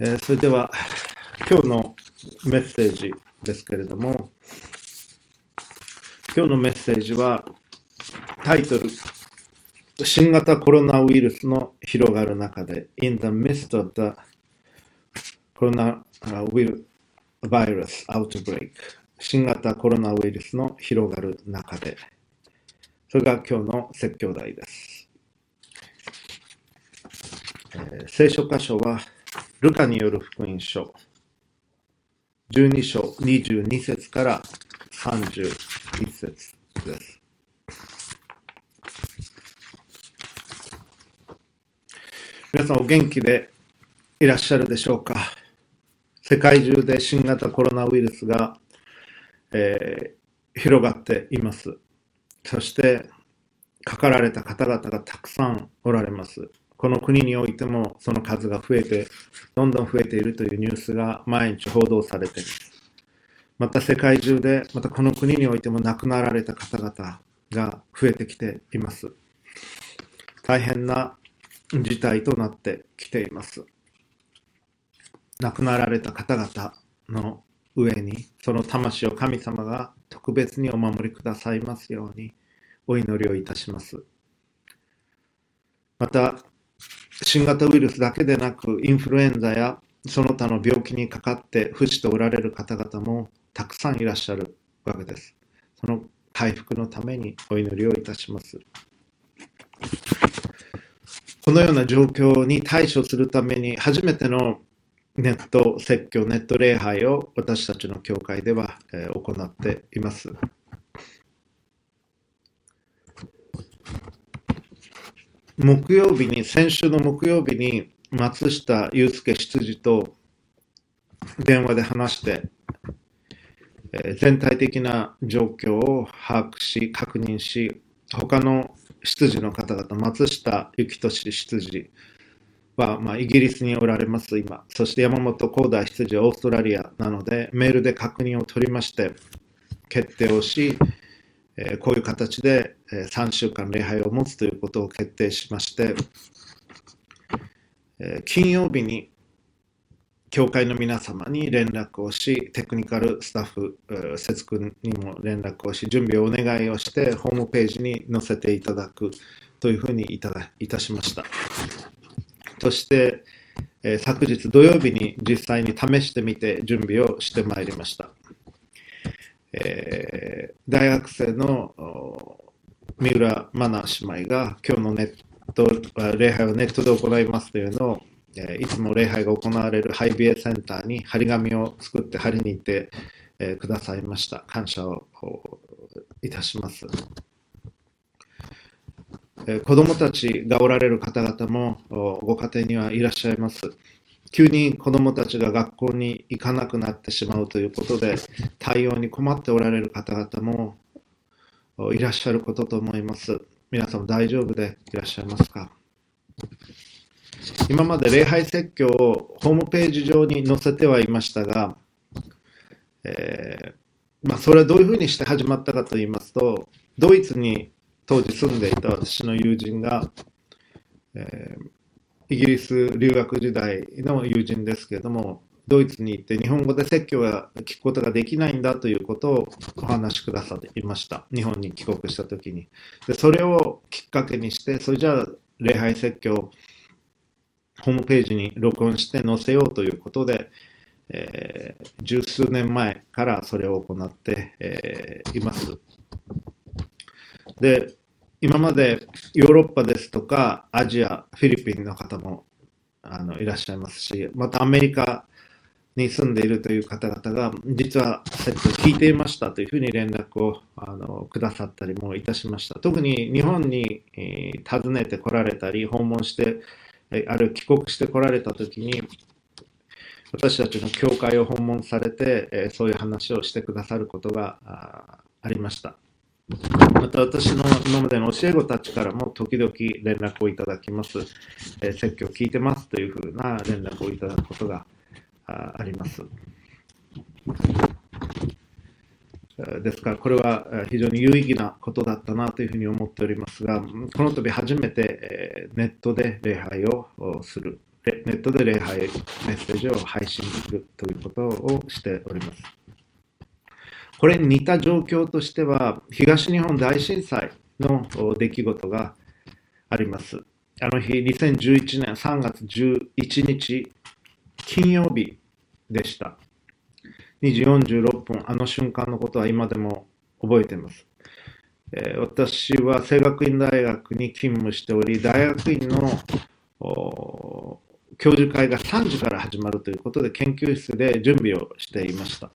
えーそれでは今日のメッセージですけれども今日のメッセージはタイトル新型コロナウイルスの広がる中で In the midst of the coronavirus outbreak 新型コロナウイルスの広がる中でそれが今日の説教題です、えー聖書箇所はルカによる福音書12章22節から31節です。皆さんお元気でいらっしゃるでしょうか？世界中で新型コロナウイルスが、えー広がっています。そして、かかられた方々がたくさんおられます。この国においてもその数が増えて、どんどん増えているというニュースが毎日報道されています。また世界中で、またこの国においても亡くなられた方々が増えてきています。大変な事態となってきています。亡くなられた方々の上に、その魂を神様が特別にお守りくださいますようにお祈りをいたします。また、新型ウイルスだけでなく、インフルエンザやその他の病気にかかって不死とおられる方々もたくさんいらっしゃるわけです。その回復のためにお祈りをいたします。このような状況に対処するために初めてのネット説教、ネット礼拝を私たちの教会では、え行っています。木曜日に、先週の木曜日に松下祐介執事と電話で話して、えー全体的な状況を把握し、確認し、他の執事の方々、松下幸俊執事は、まあ、イギリスにおられます、今。そして山本光大執事はオーストラリアなので、メールで確認を取りまして、決定をし、えこういう形で、え3週間礼拝を持つということを決定しまして、え金曜日に教会の皆様に連絡をし、テクニカルスタッフ、え節君にも連絡をし、準備をお願いをして、ホームページに載せていただくというふうにいただいたしました。そして、え昨日土曜日に実際に試してみて準備をしてまいりました。えー大学生の三浦真奈姉妹が今日のネット礼拝をネットで行いますというのを、えーいつも礼拝が行われるハイビエセンターに張り紙を作って貼りに行って、えーくださいました。感謝をいたします。えー子供たちがおられる方々もご家庭にはいらっしゃいます。急に子供たちが学校に行かなくなってしまうということで、対応に困っておられる方々もいらっしゃることと思います。皆さん大丈夫でいらっしゃいますか？今まで礼拝説教をホームページ上に載せてはいましたが、えーまあ、それはどういうふうにして始まったかと言いますと、ドイツに当時住んでいた私の友人が、えーイギリス留学時代の友人ですけれども、ドイツに行って日本語で説教が聞くことができないんだということをお話しくださっていました。日本に帰国したときに。で、それをきっかけにして、それじゃあ礼拝説教ホームページに録音して載せようということで、えー十数年前からそれを行って、えーいます。で、今までヨーロッパですとか、アジア、フィリピンの方もあのいらっしゃいますし、またアメリカに住んでいるという方々が、実は説聞いていましたというふうに連絡をあのくださったりもいたしました。特に日本に、えー訪ねてこられたり、訪問して、えある帰国してこられたときに、私たちの教会を訪問されて、えーそういう話をしてくださることがありました。また私の今までの教え子たちからも時々連絡をいただきます。えー説教聞いてますというふうな連絡をいただくことがあります。ですから、これは非常に有意義なことだったなというふうに思っておりますが、この度初めてネットで礼拝をするネットで礼拝メッセージを配信するということをしております。これに似た状況としては、東日本大震災の出来事があります。あの日、2011年3月11日、金曜日でした。2時46分、あの瞬間のことは今でも覚えています。えー、私は聖学院大学に勤務しており、大学院の教授会が3時から始まるということで、研究室で準備をしていました。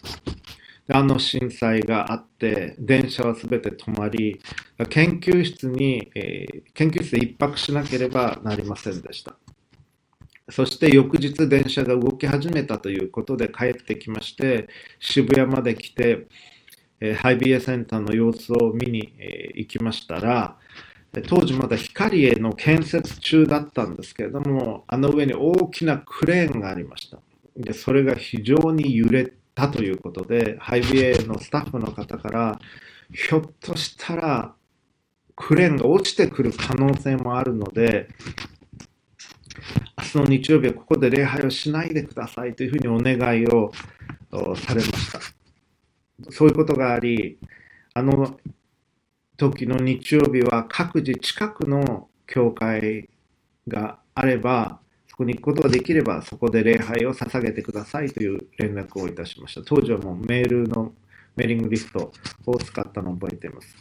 あの震災があって、電車はすべて止まり、研究室に、えー、研究室で一泊しなければなりませんでした。そして翌日電車が動き始めたということで帰ってきまして、渋谷まで来て、えー、ハイビエセンターの様子を見に、えー、行きましたら、当時まだ光栄の建設中だったんですけれども、あの上に大きなクレーンがありました。でそれが非常に揺れたということで、ハイビエのスタッフの方から、ひょっとしたらクレーンが落ちてくる可能性もあるので、明日の日曜日はここで礼拝をしないでくださいというふうにお願いをされました。そういうことがあり、あの時の日曜日は各自近くの教会があれば、こに行くことができれば、そこで礼拝を捧げてくださいという連絡をいたしました。当時はもうメールのメーリングリストを使ったのを覚えています。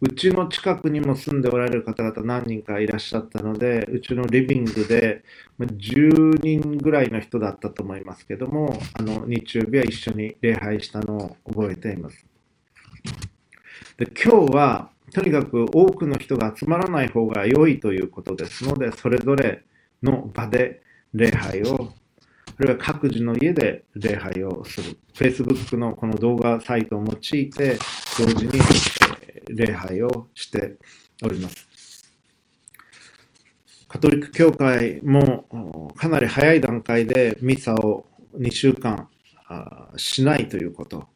うちの近くにも住んでおられる方々何人かいらっしゃったので、うちのリビングで10人ぐらいの人だったと思いますけども、あの日曜日は一緒に礼拝したのを覚えています。で今日はとにかく多くの人が集まらない方が良いということですので、それぞれの場で礼拝を、あるいは各自の家で礼拝をする。Facebook のこの動画サイトを用いて、同時に礼拝をしております。カトリック教会もかなり早い段階でミサを2週間しないということ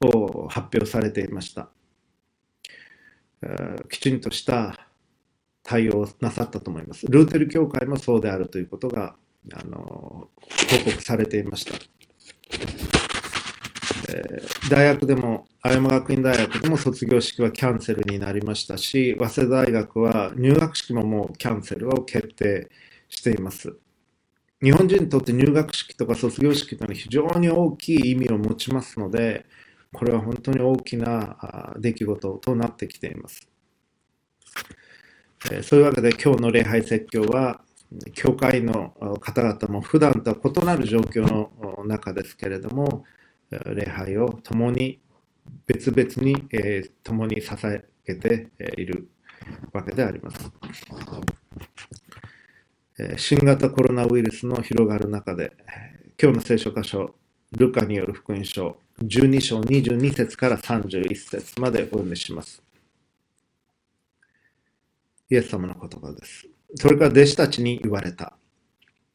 を発表されていました。きちんとした対応なさったと思います。ルーテル教会もそうであるということがあの報告されていました。えー、大学でも、青山学院大学でも卒業式はキャンセルになりましたし、早稲田大学は入学式ももうキャンセルを決定しています。日本人にとって入学式とか卒業式というのは非常に大きい意味を持ちますので、これは本当に大きな出来事となってきています。そういうわけで今日の礼拝説教は、教会の方々も普段とは異なる状況の中ですけれども、礼拝を共に別々に、え、共に捧げているわけであります。新型コロナウイルスの広がる中で、今日の聖書箇所、ルカによる福音書、12章22節から31節までお読みします。イエス様の言葉です。それから弟子たちに言われた。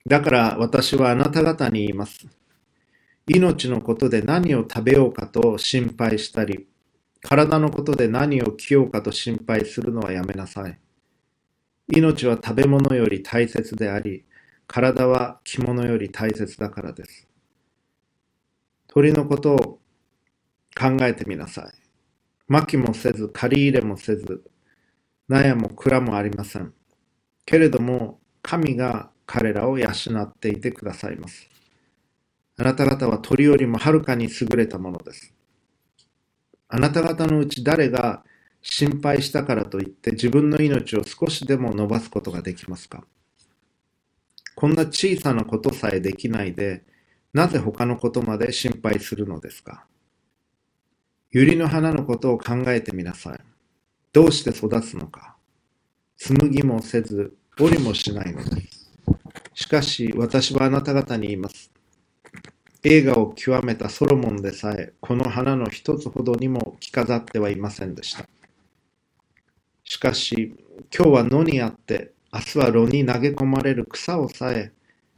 だから私はあなた方に言います。命のことで何を食べようかと心配したり、体のことで何を着ようかと心配するのはやめなさい。命は食べ物より大切であり、体は着物より大切だからです。鳥のことを考えてみなさい。薪もせず、借り入れもせず、納屋も蔵もありません。けれども、神が彼らを養っていてくださいます。あなた方は鳥よりもはるかに優れたものです。あなた方のうち誰が心配したからといって自分の命を少しでも伸ばすことができますかこんな小さなことさえできないで、なぜ他のことまで心配するのですか百合の花のことを考えてみなさい。どうして育つのか。紡ぎもせず、織りもしないのです。しかし、私はあなた方に言います。映画を極めたソロモンでさえ、この花の一つほどにも着飾ってはいませんでした。しかし、今日は野にあって、明日は炉に投げ込まれる草をさえ、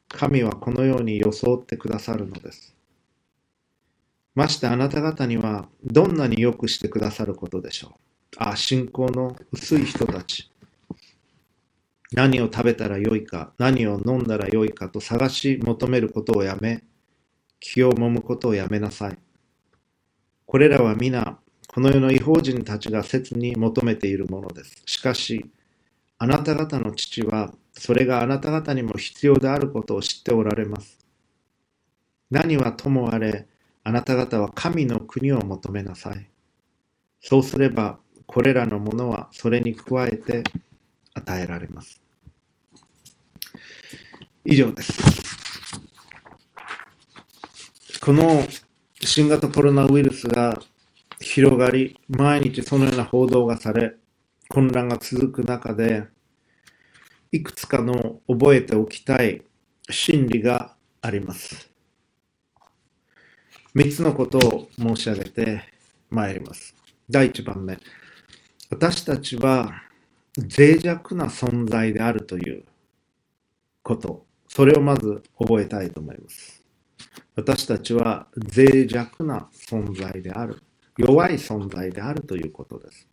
神はこのように装ってくださるのです。ましてあなた方にはどんなによくしてくださることでしょう。あ、信仰の薄い人たち。何を食べたらよいか、何を飲んだらよいかと探し求めることをやめ、気を揉むことをやめなさい。これらは皆、この世の違法人たちが切に求めているものです。しかし、あなた方の父は、それがあなた方にも必要であることを知っておられます。何はともあれ、あなた方は神の国を求めなさい。そうすれば、これらのものはそれに加えて与えられます。以上です。この新型コロナウイルスが広がり、毎日そのような報道がされ、混乱が続く中で、いくつかの覚えておきたい真理があります。三つのことを申し上げてまいります。第一番目。私たちは脆弱な存在であるということ。それをまず覚えたいと思います。私たちは脆弱な存在である。弱い存在であるということです。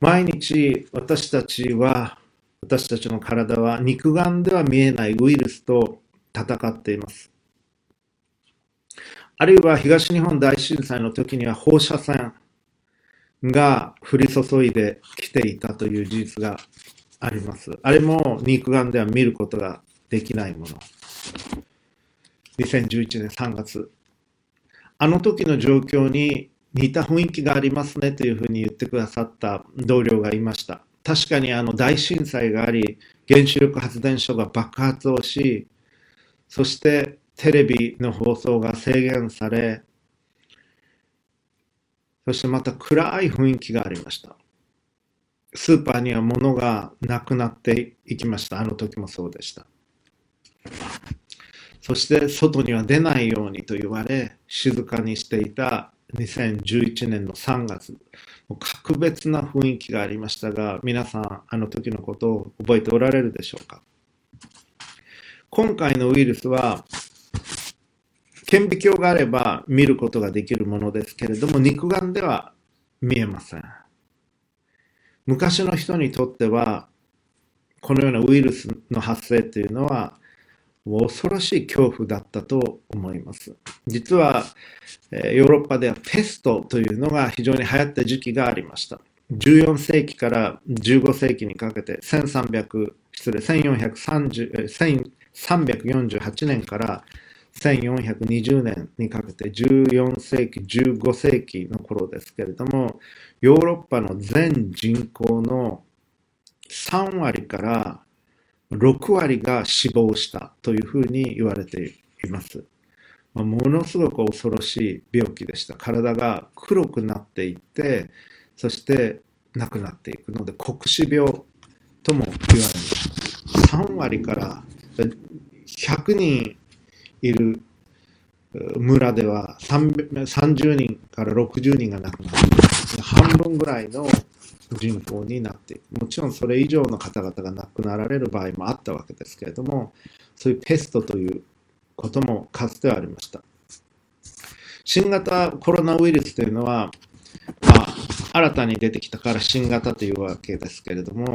毎日私たちは、私たちの体は肉眼では見えないウイルスと戦っています。あるいは東日本大震災の時には放射線が降り注いできていたという事実があります。あれも肉眼では見ることができないもの。2011年3月。あの時の状況に似た雰囲気がありますねというふうに言ってくださった同僚がいました。確かにあの大震災があり、原子力発電所が爆発をし、そしてテレビの放送が制限され、そしてまた暗い雰囲気がありました。スーパーには物がなくなっていきました。あの時もそうでした。そして外には出ないようにと言われ、静かにしていた2011年の3月、格別な雰囲気がありましたが、皆さん、あの時のことを覚えておられるでしょうか今回のウイルスは、顕微鏡があれば見ることができるものですけれども、肉眼では見えません。昔の人にとっては、このようなウイルスの発生というのは、恐ろしい恐怖だったと思います。実は、ヨーロッパではペストというのが非常に流行った時期がありました。14世紀から15世紀にかけて、1300、失礼、1430、1348年から1420年にかけて14世紀、15世紀の頃ですけれども、ヨーロッパの全人口の3割から6割が死亡したというふうに言われています。ものすごく恐ろしい病気でした。体が黒くなっていって、そして亡くなっていくので、黒死病とも言われます。3割から100人いる村では30人から60人が亡くなる。半分ぐらいの人口になっていく。もちろんそれ以上の方々が亡くなられる場合もあったわけですけれども、そういうペストということもかつてはありました。新型コロナウイルスというのは、まあ、新たに出てきたから新型というわけですけれども、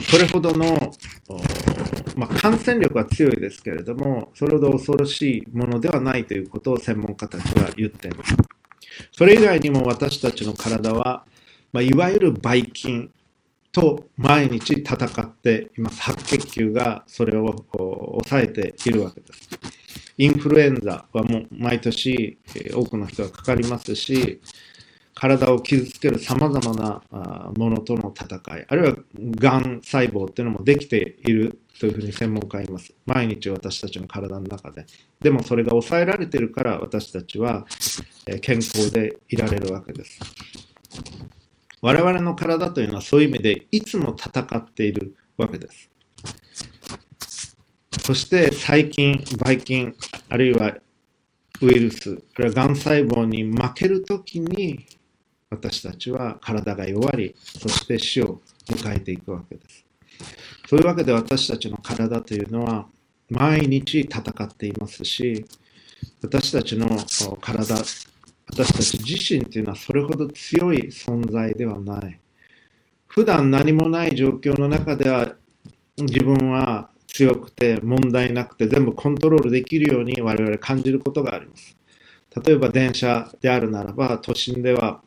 それほどの、まあ、感染力は強いですけれども、それほど恐ろしいものではないということを専門家たちは言っています。それ以外にも私たちの体は、まあ、いわゆるばい菌と毎日戦っています。白血球がそれを抑えているわけです。インフルエンザはもう毎年多くの人がかかりますし、体を傷つける様々なものとの戦い、あるいはがん細胞っていうのもできているというふうに専門家は言います。毎日私たちの体の中で。でもそれが抑えられてるから私たちは健康でいられるわけです。我々の体というのはそういう意味でいつも戦っているわけです。そして細菌、ばい菌、あるいはウイルス、あるいはがん細胞に負けるときに私たちは体が弱り、そして死を迎えていくわけです。そういうわけで私たちの体というのは毎日戦っていますし、私たちの体、私たち自身というのはそれほど強い存在ではない。普段何もない状況の中では自分は強くて問題なくて全部コントロールできるように我々感じることがあります。例えば電車であるならば都心では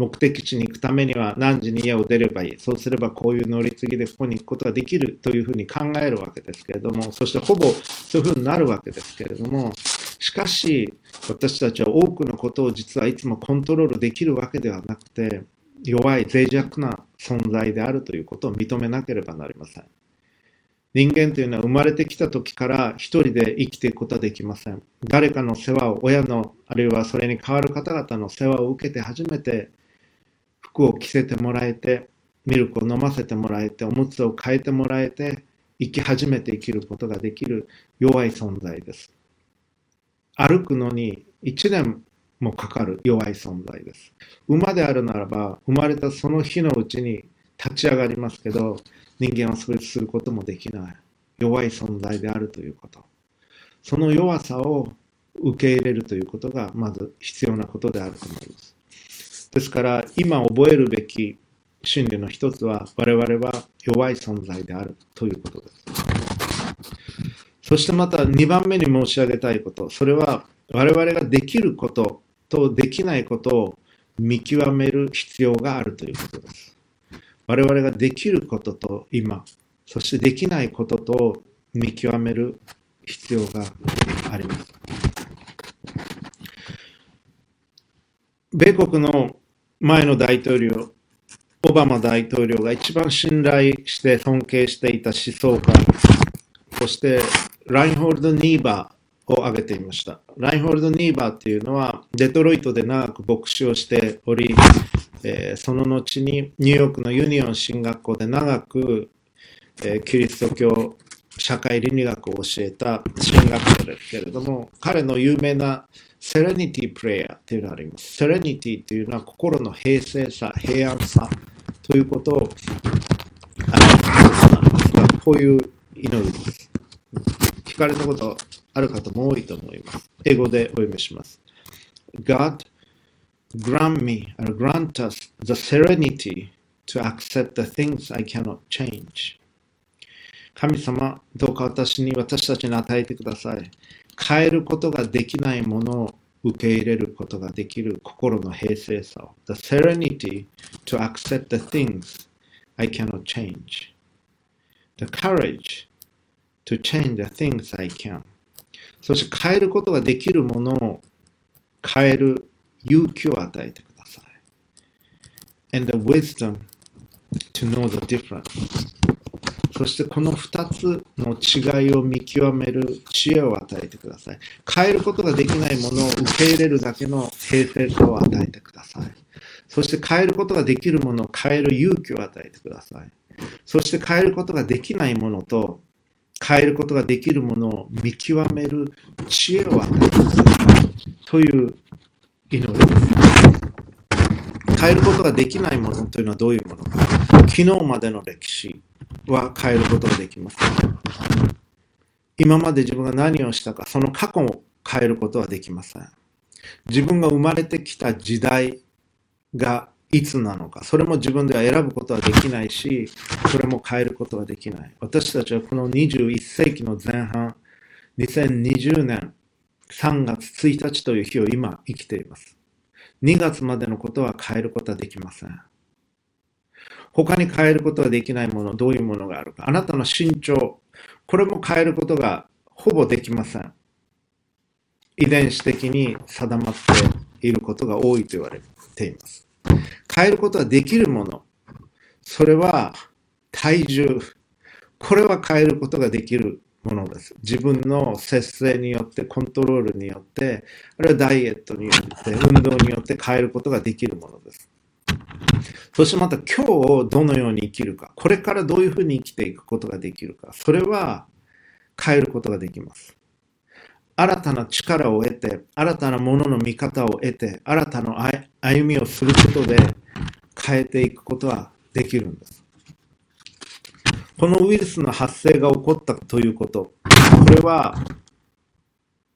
目的地に行くためには何時に家を出ればいい。そうすればこういう乗り継ぎでここに行くことができるというふうに考えるわけですけれども、そしてほぼそういうふうになるわけですけれども、しかし私たちは多くのことを実はいつもコントロールできるわけではなくて、弱い脆弱な存在であるということを認めなければなりません。人間というのは生まれてきた時から一人で生きていくことはできません。誰かの世話を、親の、あるいはそれに代わる方々の世話を受けて初めて服を着せてもらえて、ミルクを飲ませてもらえて、おむつを変えてもらえて、生き始めて生きることができる弱い存在です。歩くのに1年もかかる弱い存在です。馬であるならば、生まれたその日のうちに立ち上がりますけど、人間はそれすることもできない。弱い存在であるということ。その弱さを受け入れるということが、まず必要なことであると思います。ですから、今覚えるべき真理の一つは、我々は弱い存在であるということです。そしてまた2番目に申し上げたいこと、それは我々ができることとできないことを見極める必要があるということです。我々ができることと今、そしてできないことと見極める必要があります。米国の前の大統領、オバマ大統領が一番信頼して尊敬していた思想家、そしてラインホールド・ニーバーを挙げていました。ラインホールド・ニーバーっていうのはデトロイトで長く牧師をしており、えー、その後にニューヨークのユニオン神学校で長く、えー、キリスト教社会倫理学を教えた神学者ですけれども、彼の有名な Serenity Prayer っていうのがあります。 Serenity というのは心の平静さ、平安さということを表すなんですが、こういう祈りです。聞かれたことある方も多いと思います。英語でお読みします。God grant me or grant us the serenity to accept the things I cannot change. 神様、どうか私に、私たちに与えてください。変えることができないものを受け入れることができる心の平静さを。The serenity to accept the things I cannot change. The courage to change the things I can. そして変えることができるものを変える勇気を与えてください。And the wisdom to know the difference. そしてこの2つの違いを見極める知恵を与えてください。変えることができないものを受け入れるだけの平静さを与えてください。そして変えることができるものを変える勇気を与えてください。そして変えることができないものと変えることができるものを見極める知恵を与えてください。という祈りです。変えることができないものというのはどういうものか。昨日までの歴史、は変えることができます。今まで自分が何をしたか、その過去を変えることはできません。自分が生まれてきた時代がいつなのか、それも自分では選ぶことはできないし、それも変えることはできない。私たちはこの21世紀の前半、2020年3月1日という日を今生きています。2月までのことは変えることはできません。他に変えることができないもの、どういうものがあるか。あなたの身長、これも変えることがほぼできません。遺伝子的に定まっていることが多いと言われています。変えることができるもの、それは体重、これは変えることができるものです。自分の節制によって、コントロールによって、あるいはダイエットによって、運動によって変えることができるものです。そしてまた今日をどのように生きるか、これからどういうふうに生きていくことができるか、それは変えることができます。新たな力を得て、新たなものの見方を得て、新たな歩みをすることで変えていくことはできるんです。このウイルスの発生が起こったということ、これは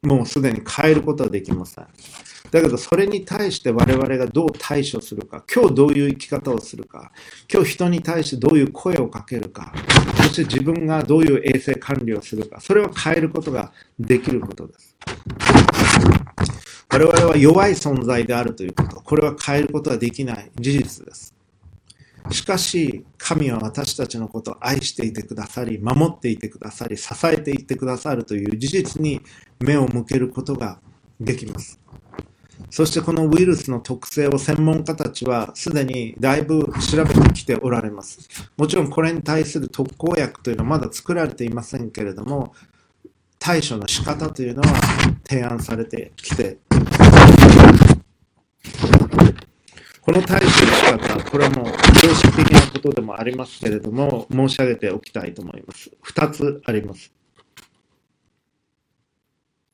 もうすでに変えることはできません。だけどそれに対して我々がどう対処するか、今日どういう生き方をするか、今日人に対してどういう声をかけるか、そして自分がどういう衛生管理をするか、それを変えることができることです。我々は弱い存在であるということ、これは変えることはできない事実です。しかし、神は私たちのことを愛していてくださり、守っていてくださり、支えていってくださるという事実に目を向けることができます。そしてこのウイルスの特性を専門家たちはすでにだいぶ調べてきておられます。もちろんこれに対する特効薬というのはまだ作られていませんけれども、対処の仕方というのは提案されてきてこの対処の仕方、これはもう常識的なことでもありますけれども、申し上げておきたいと思います。二つあります。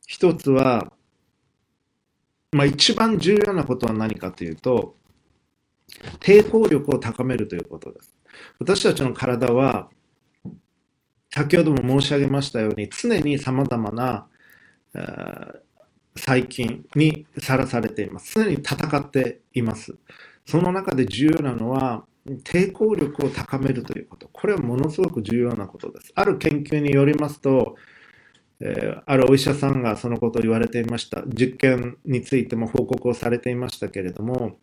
一つは、まあ、一番重要なことは何かというと、抵抗力を高めるということです。私たちの体は、先ほども申し上げましたように、常に様々な細菌にさらされています。常に戦っています。その中で重要なのは、抵抗力を高めるということ。これはものすごく重要なことです。ある研究によりますと、あるお医者さんがそのことを言われていました。実験についても報告をされていましたけれども、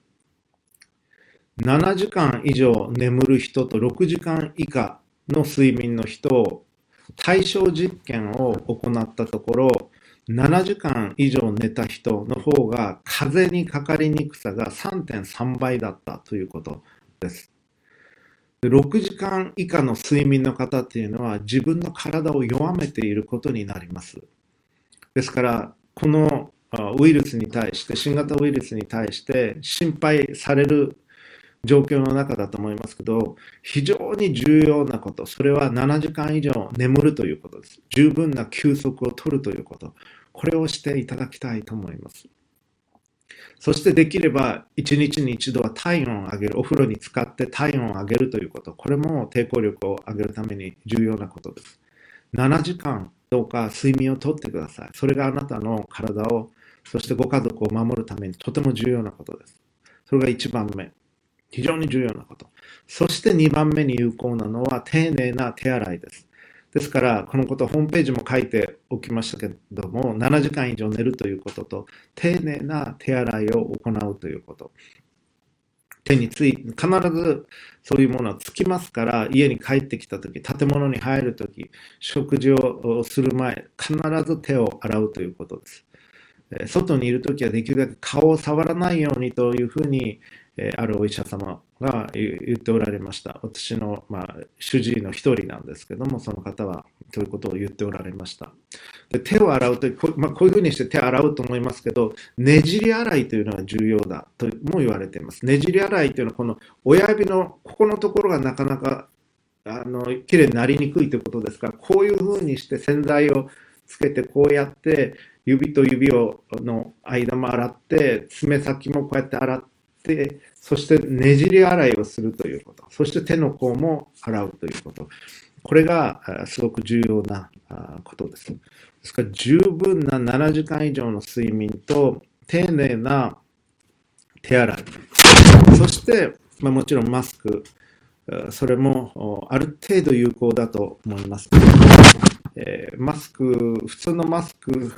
7時間以上眠る人と6時間以下の睡眠の人を対象実験を行ったところ、7時間以上寝た人の方が風邪にかかりにくさが3.3倍だったということです。6時間以下の睡眠の方っていうのは自分の体を弱めていることになります。ですから、このウイルスに対して、新型ウイルスに対して心配される状況の中だと思いますけど、非常に重要なこと、それは7時間以上眠るということです。十分な休息を取るということ。これをしていただきたいと思います。そしてできれば1日に一度は体温を上げる、お風呂に使って体温を上げるということ、これも抵抗力を上げるために重要なことです。7時間どうか睡眠をとってください。それがあなたの体を、そしてご家族を守るためにとても重要なことです。それが1番目。非常に重要なこと。そして2番目に有効なのは丁寧な手洗いです。ですから、このことホームページも書いておきましたけども、7時間以上寝るということと、丁寧な手洗いを行うということ。手につい、必ずそういうものはつきますから、家に帰ってきたとき、建物に入るとき、食事をする前、必ず手を洗うということです。外にいるときはできるだけ顔を触らないようにというふうに、あるお医者様が言っておられました。私の、まあ、主治医の一人なんですけども、その方はそういうことを言っておられました。で手を洗うとこ,、まあ、こういうふうにして手を洗うと思いますけど、ねじり洗いというのは重要だとも言われています。ねじり洗いというのは、この親指のここのところがなかなかあの綺麗になりにくいということですから、こういうふうにして洗剤をつけて、こうやって指と指をの間も洗って、爪先もこうやって洗って、て、そしてねじり洗いをするということ。そして手の甲も洗うということ。これがすごく重要なことです。ですから十分な7時間以上の睡眠と丁寧な手洗い。そして、まあ、もちろんマスク。それもある程度有効だと思います。えー、マスク、普通のマスク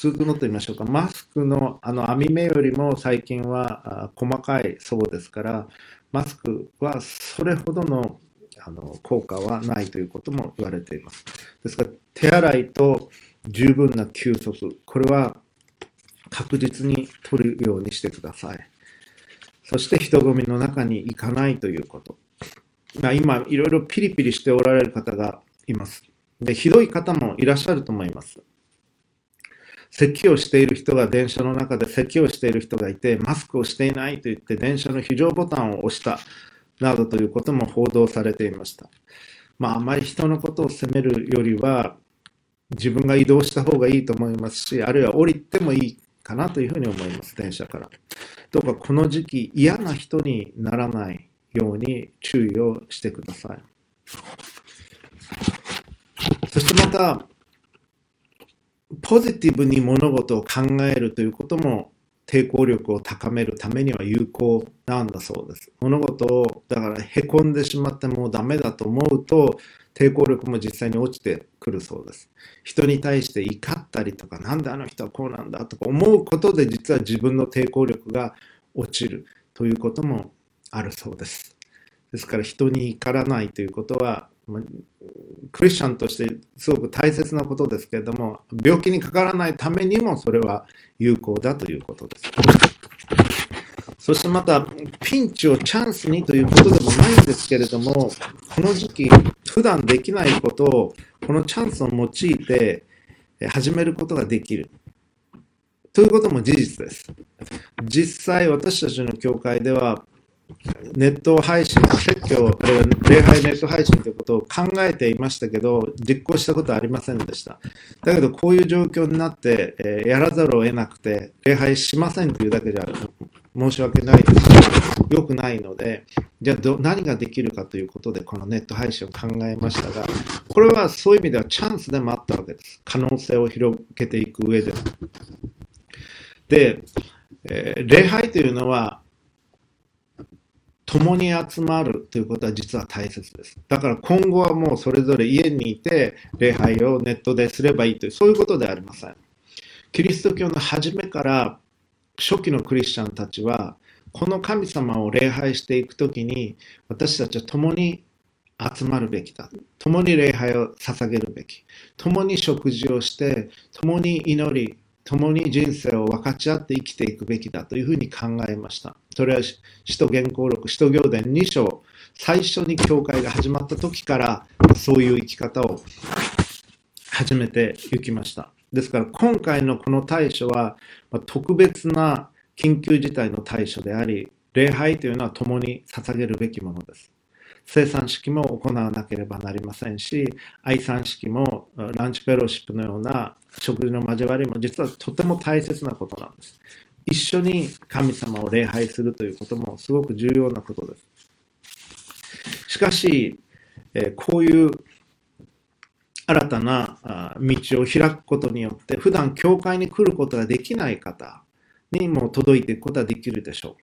普通のと言いましょうか、マスクのあの網目よりも最近は細かい層ですから、マスクはそれほどのあの効果はないということも言われています。ですから、手洗いと十分な休息、これは確実に取るようにしてください。そして人混みの中に行かないということ。まあ、今、いろいろピリピリしておられる方がいます。で、ひどい方もいらっしゃると思います。咳をしている人が電車の中で咳をしている人がいて、マスクをしていないと言って電車の非常ボタンを押したなどということも報道されていました。まあ、あまり人のことを責めるよりは、自分が移動した方がいいと思いますし、あるいは降りてもいいかなというふうに思います、電車から。どうかこの時期嫌な人にならないように注意をしてください。そしてまた、ポジティブに物事を考えるということも抵抗力を高めるためには有効なんだそうです。物事を、だから凹んでしまってもうダメだと思うと、抵抗力も実際に落ちてくるそうです。人に対して怒ったりとか、なんであの人はこうなんだとか思うことで実は自分の抵抗力が落ちるということもあるそうです。ですから人に怒らないということは、クリスチャンとしてすごく大切なことですけれども、病気にかからないためにもそれは有効だということです。そしてまた、ピンチをチャンスにということでもないんですけれども、この時期、普段できないことを、このチャンスを用いて始めることができる。ということも事実です。実際、私たちの教会では、ネット配信、説教、あるいは礼拝ネット配信ということを考えていましたけど、実行したことはありませんでした。だけど、こういう状況になって、えー、やらざるを得なくて、礼拝しませんというだけじゃ申し訳ないですし、良くないので、じゃあど何ができるかということで、このネット配信を考えましたが、これはそういう意味ではチャンスでもあったわけです。可能性を広げていく上で。で、えー、礼拝というのは、共に集まるということは実は大切です。だから今後はもうそれぞれ家にいて礼拝をネットですればいいという、そういうことではありません。キリスト教の初めから初期のクリスチャンたちは、この神様を礼拝していくときに、私たちは共に集まるべきだ。共に礼拝を捧げるべき。共に食事をして、共に祈り、共に人生を分かち合って生きていくべきだというふうに考えました。それは使徒原稿録、使徒行伝2章、最初に教会が始まった時からそういう生き方を始めていきました。ですから今回のこの対処は特別な緊急事態の対処であり、礼拝というのは共に捧げるべきものです。生産式も行わなければなりませんし、愛産式もランチフェローシップのような食事の交わりも実はとても大切なことなんです。一緒に神様を礼拝するということもすごく重要なことです。しかし、えこういう新たな道を開くことによって、普段教会に来ることができない方にも届いていくことができるでしょ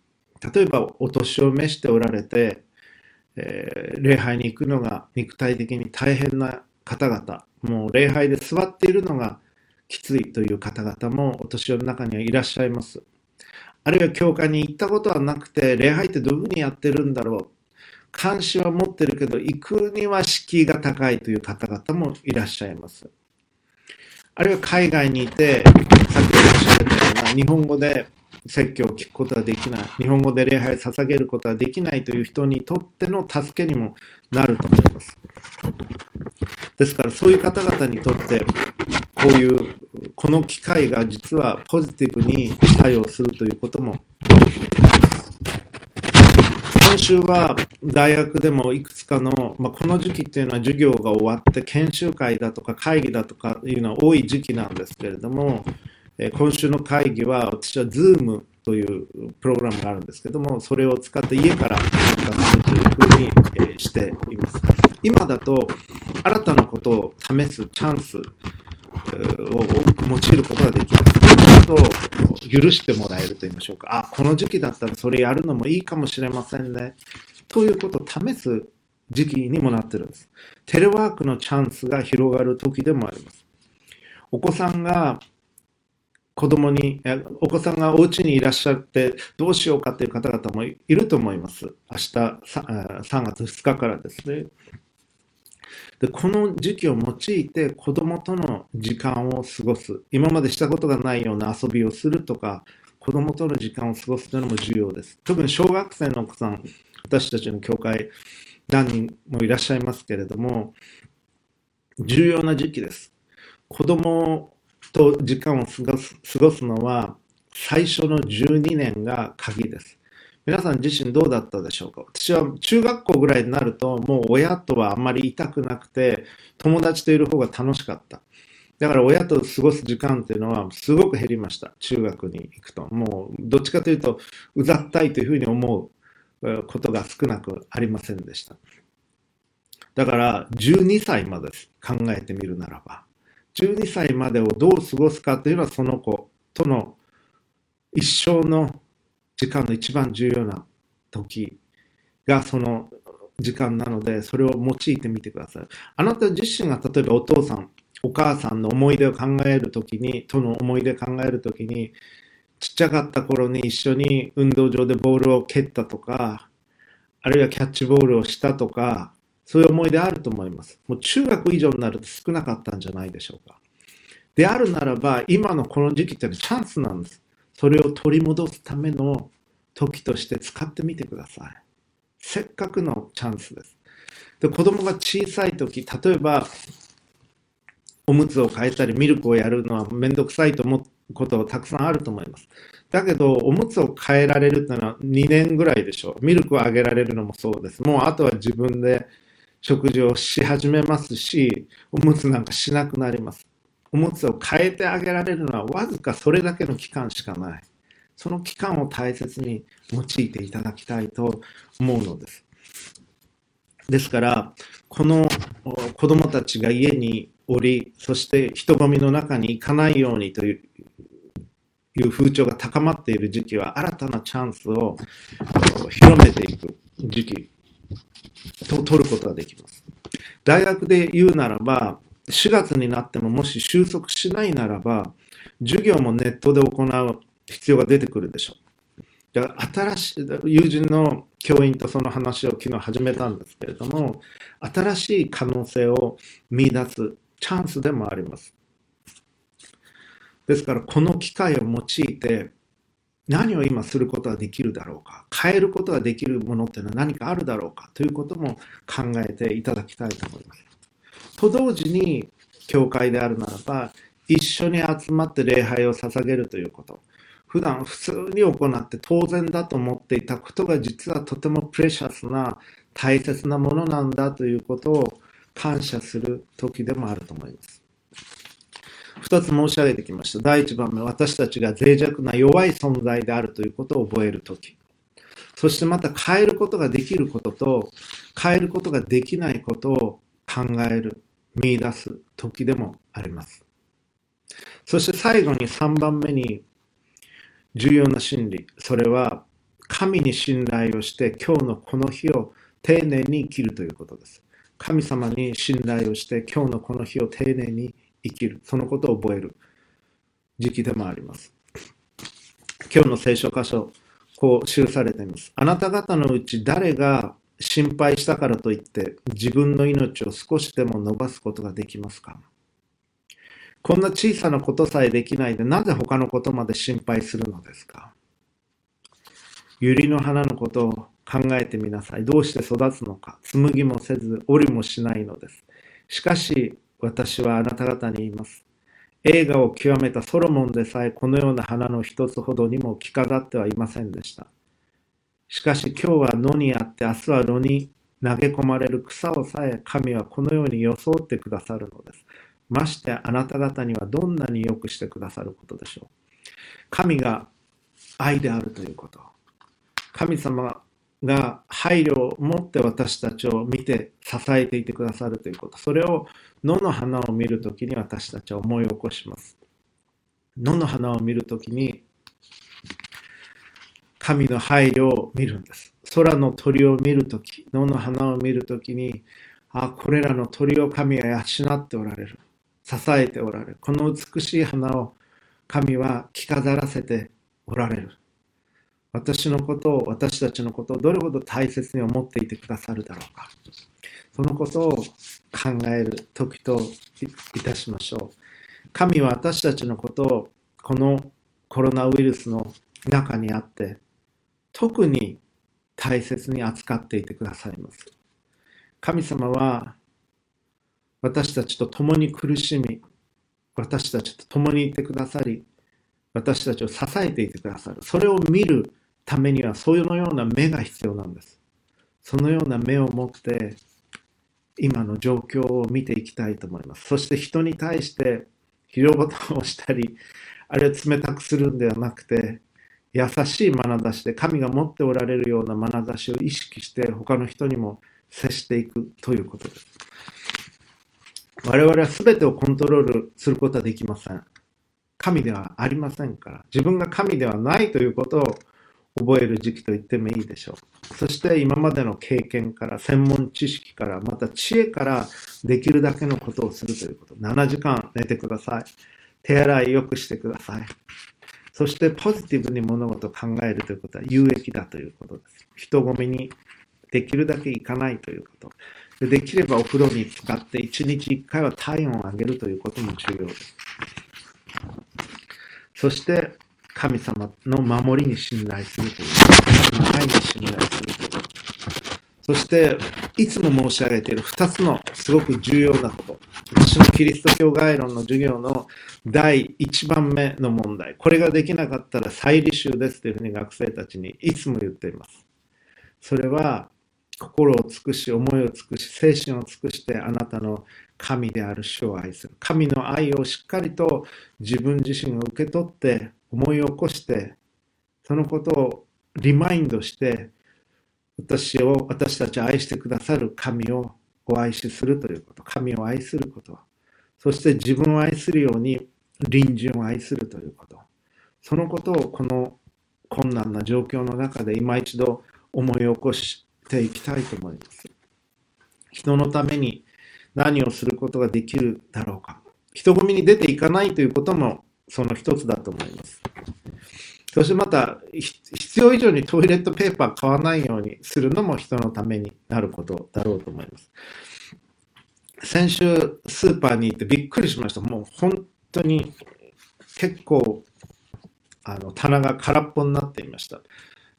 う。例えば、お年を召しておられて、えー、礼拝に行くのが肉体的に大変な方々、もう礼拝で座っているのがきついという方々もお年寄りの中にはいらっしゃいます。あるいは教会に行ったことはなくて、礼拝ってどういうふうにやってるんだろう。関心は持ってるけど、行くには敷居が高いという方々もいらっしゃいます。あるいは海外にいて、さっきおっしゃったような日本語で説教を聞くことができない、日本語で礼拝を捧げることができないという人にとっての助けにもなると思います。ですからそういう方々にとって、こういうこの機会が実はポジティブに作用するということも今週は大学でもいくつかの、まあ、この時期っていうのは授業が終わって研修会だとか会議だとかいうのは多い時期なんですけれども、え今週の会議は私は Zoom というプログラムがあるんですけども、それを使って家から参加するというふうに、しています。今だと新たなことを試すチャンスを用いることができます。と許してもらえると言いましょうか。あ、この時期だったらそれやるのもいいかもしれませんね。ということを試す時期にもなってるんです。テレワークのチャンスが広がる時でもあります。お子さんが子供に、お子さんがお家にいらっしゃってどうしようかという方々もいると思います。明日3月2日からですね。でこの時期を用いて子供との時間を過ごす。今までしたことがないような遊びをするとか、子供との時間を過ごすというのも重要です。特に小学生のお子さん、私たちの教会、何人もいらっしゃいますけれども、重要な時期です。子供と時間を過ごす過ごすのは、最初の12年が鍵です。皆さん自身どうだったでしょうか？私は中学校ぐらいになると、もう親とはあんまりいたくなくて、友達といる方が楽しかった。だから親と過ごす時間っていうのはすごく減りました。中学に行くと。もうどっちかというと、うざったいというふうに思うことが少なくありませんでした。だから12歳まで考えてみるならば、12歳までをどう過ごすかというのはその子との一生の時間の一番重要な時がその時間なので、それを用いてみてください。あなた自身が例えばお父さん、お母さんの思い出を考えるときに、との思い出を考えるときに、ちっちゃかった頃に一緒に運動場でボールを蹴ったとか、あるいはキャッチボールをしたとか、そういう思い出あると思います。もう中学以上になると少なかったんじゃないでしょうか。であるならば、今のこの時期ってのチャンスなんです。それを取り戻すための時として使ってみてください。せっかくのチャンスです。で子供が小さい時、例えば、おむつを変えたりミルクをやるのはめんどくさいと思うことはたくさんあると思います。だけど、おむつを変えられるってのは2年ぐらいでしょう。ミルクをあげられるのもそうです。もうあとは自分で食事をし始めますし、おむつなんかしなくなります。おむつを変えてあげられるのはわずかそれだけの期間しかない。その期間を大切に用いていただきたいと思うのです。ですから、この子供たちが家におり、そして人混みの中に行かないようにといういう風潮が高まっている時期は、新たなチャンスを広めていく時期と取ることができます。大学で言うならば、4月になってももし収束しないならば、授業もネットで行う必要が出てくるでしょう。だ新しい、友人の教員とその話を昨日始めたんですけれども、新しい可能性を見出すチャンスでもあります。ですから、この機会を用いて、何を今することができるだろうか、変えることができるものっていうのは何かあるだろうかということも考えていただきたいと思います。と同時に、教会であるならば、一緒に集まって礼拝を捧げるということ。普段普通に行って当然だと思っていたことが実はとてもプレシャスな大切なものなんだということを感謝する時でもあると思います。二つ申し上げてきました。第一番目、私たちが脆弱な弱い存在であるということを覚える時。そしてまた変えることができることと変えることができないことを考える、見出す時でもあります。そして最後に3番目に重要な真理、それは神に信頼をして今日のこの日を丁寧に生きるということです。神様に信頼をして今日のこの日を丁寧に生きる。そのことを覚える時期でもあります。今日の聖書箇所、こう記されています。あなた方のうち誰が心配したからといって自分の命を少しでも伸ばすことができますか？こんな小さなことさえできないで、なぜ他のことまで心配するのですか？百合の花のことを考えてみなさい。どうして育つのか。紡ぎもせず、折りもしないのです。しかし、私はあなた方に言います。映画を極めたソロモンでさえこのような花の一つほどにも着飾ってはいませんでした。しかし今日は野にあって明日は炉に投げ込まれる草をさえ神はこのように装ってくださるのです。ましてあなた方にはどんなに良くしてくださることでしょう。神が愛であるということ。神様が配慮を持って私たちを見て支えていてくださるということ。それを野の花を見るときに私たちは思い起こします。野の花を見るときに神の配慮を見るんです。空の鳥を見るとき、野の花を見るときに、あ、これらの鳥を神は養っておられる。支えておられる。この美しい花を神は着飾らせておられる。私のことを、私たちのことをどれほど大切に思っていてくださるだろうか。そのことを考える時といたしましょう。神は私たちのことをこのコロナウイルスの中にあって特に大切に扱っていてくださいます。神様は私たちと共に苦しみ、私たちと共にいてくださり、私たちを支えていてくださる。それを見るためには、そういうのような目が必要なんです。そのような目を持って、今の状況を見ていきたいと思います。そして人に対して広ごとを押したり、あるいは冷たくするんではなくて、優しい眼差しで神が持っておられるような眼差しを意識して他の人にも接していくということです。我々は全てをコントロールすることはできません。神ではありませんから、自分が神ではないということを覚える時期と言ってもいいでしょう。そして今までの経験から、専門知識から、また知恵からできるだけのことをするということ。7時間寝てください。手洗いよくしてください。そしてポジティブに物事を考えるということは有益だということです。人混みにできるだけ行かないということ。でできればお風呂に使って1日1回は体温を上げるということも重要です。そして神様の守りに信頼するということ。愛に信頼するという。そして、いつも申し上げている2つのすごく重要なこと。私のキリスト教概論の授業の第1番目の問題。これができなかったら再履修ですというふうに学生たちにいつも言っています。それは、心を尽くし、思いを尽くし、精神を尽くしてあなたの神である主を愛する。神の愛をしっかりと自分自身が受け取って思い起こして、そのことをリマインドして、私を、私たちを愛してくださる神をご愛しするということ。神を愛すること。そして自分を愛するように隣人を愛するということ。そのことをこの困難な状況の中で今一度思い起こしていきたいと思います。人のために何をすることができるだろうか。人混みに出ていかないということもその一つだと思います。そしてまた、必要以上にトイレットペーパー買わないようにするのも人のためになることだろうと思います。先週、スーパーに行ってびっくりしました。もう本当に結構、あの、棚が空っぽになっていました。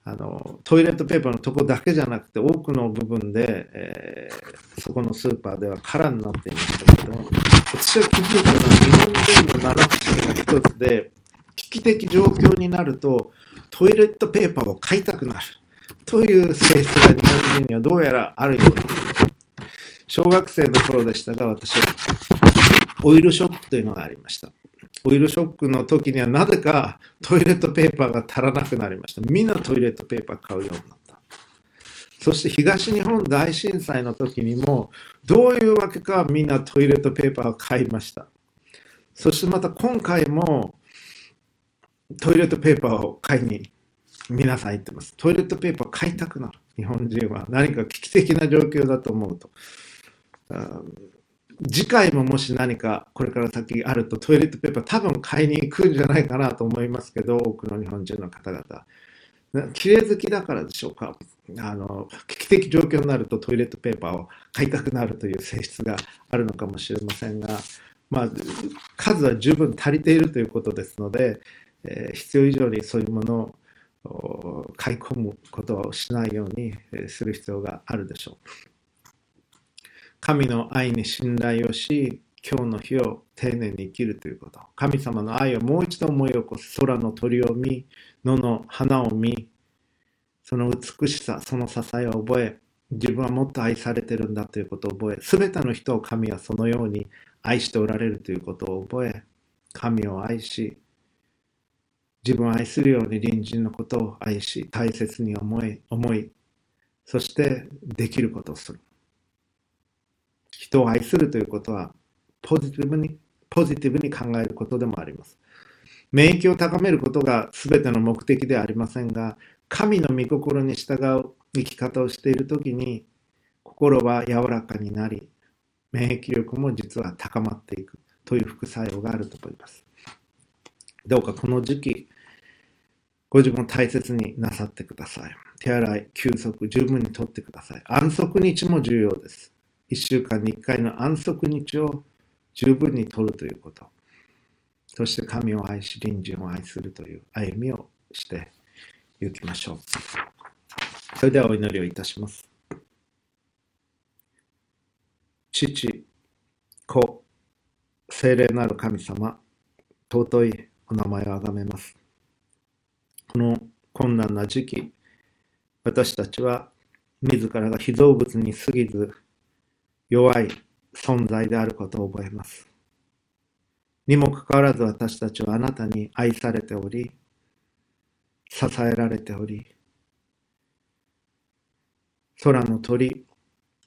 あの、トイレットペーパーのとこだけじゃなくて、多くの部分で、えー、そこのスーパーでは空になっていましたけど、私は気づいたのは一つで、危機的状況になると、トイレットペーパーを買いたくなる。という性質が日本人にはどうやらあるようです。小学生の頃でしたが、私はオイルショックというのがありました。オイルショックの時にはなぜかトイレットペーパーが足らなくなりました。みんなトイレットペーパー買うようになった。そして東日本大震災の時にもどういうわけかみんなトイレットペーパーを買いました。そしてまた今回もトイレットペーパーを買いに皆さん言ってます。トイレットペーパー買いたくなる。日本人は何か危機的な状況だと思うと。次回ももし何かこれから先あるとトイレットペーパー多分買いに行くんじゃないかなと思いますけど、多くの日本人の方々。綺麗好きだからでしょうか。あの、危機的状況になるとトイレットペーパーを買いたくなるという性質があるのかもしれませんが、まあ、数は十分足りているということですので、え、必要以上にそういうものを買い込むことをしないようにする必要があるでしょう。神の愛に信頼をし、今日の日を丁寧に生きるということ。神様の愛をもう一度思い起こす。空の鳥を見、野の花を見、その美しさ、その支えを覚え、自分はもっと愛されてるんだということを覚え、すべての人を神はそのように愛しておられるということを覚え、神を愛し、自分を愛するように隣人のことを愛し、大切に思い、思い、そしてできることをする。人を愛するということは、ポジティブに、ポジティブに考えることでもあります。免疫を高めることが全ての目的ではありませんが、神の御心に従う生き方をしているときに、心は柔らかになり、免疫力も実は高まっていくという副作用があると思います。どうかこの時期、ご自分を大切になさってください。手洗い、休息、十分にとってください。安息日も重要です。一週間に一回の安息日を十分にとるということ。そして神を愛し、隣人を愛するという歩みをしていきましょう。それではお祈りをいたします。父、子、聖霊なる神様、尊いお名前をあがめます。この困難な時期、私たちは自らが被造物に過ぎず、弱い存在であることを覚えます。にもかかわらず私たちはあなたに愛されており、支えられており、空の鳥、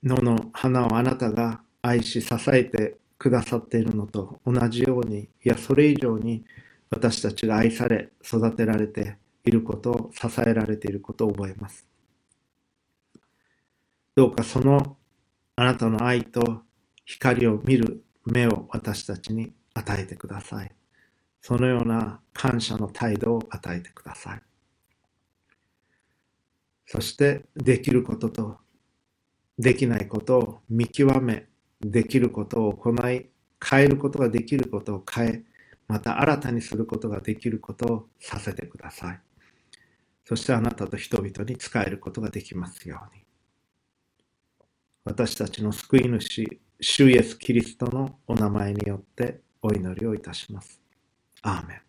野の花をあなたが愛し支えてくださっているのと同じように、いや、それ以上に私たちが愛され、育てられていることを、支えられていることを覚えます。どうかそのあなたの愛と光を見る目を私たちに与えてください。そのような感謝の態度を与えてください。そしてできることとできないことを見極め、できることを行い、変えることができることを変え、また新たにすることができることをさせてください。そしてあなたと人々に仕えることができますように。私たちの救い主、主イエス・キリストのお名前によってお祈りをいたします。アーメン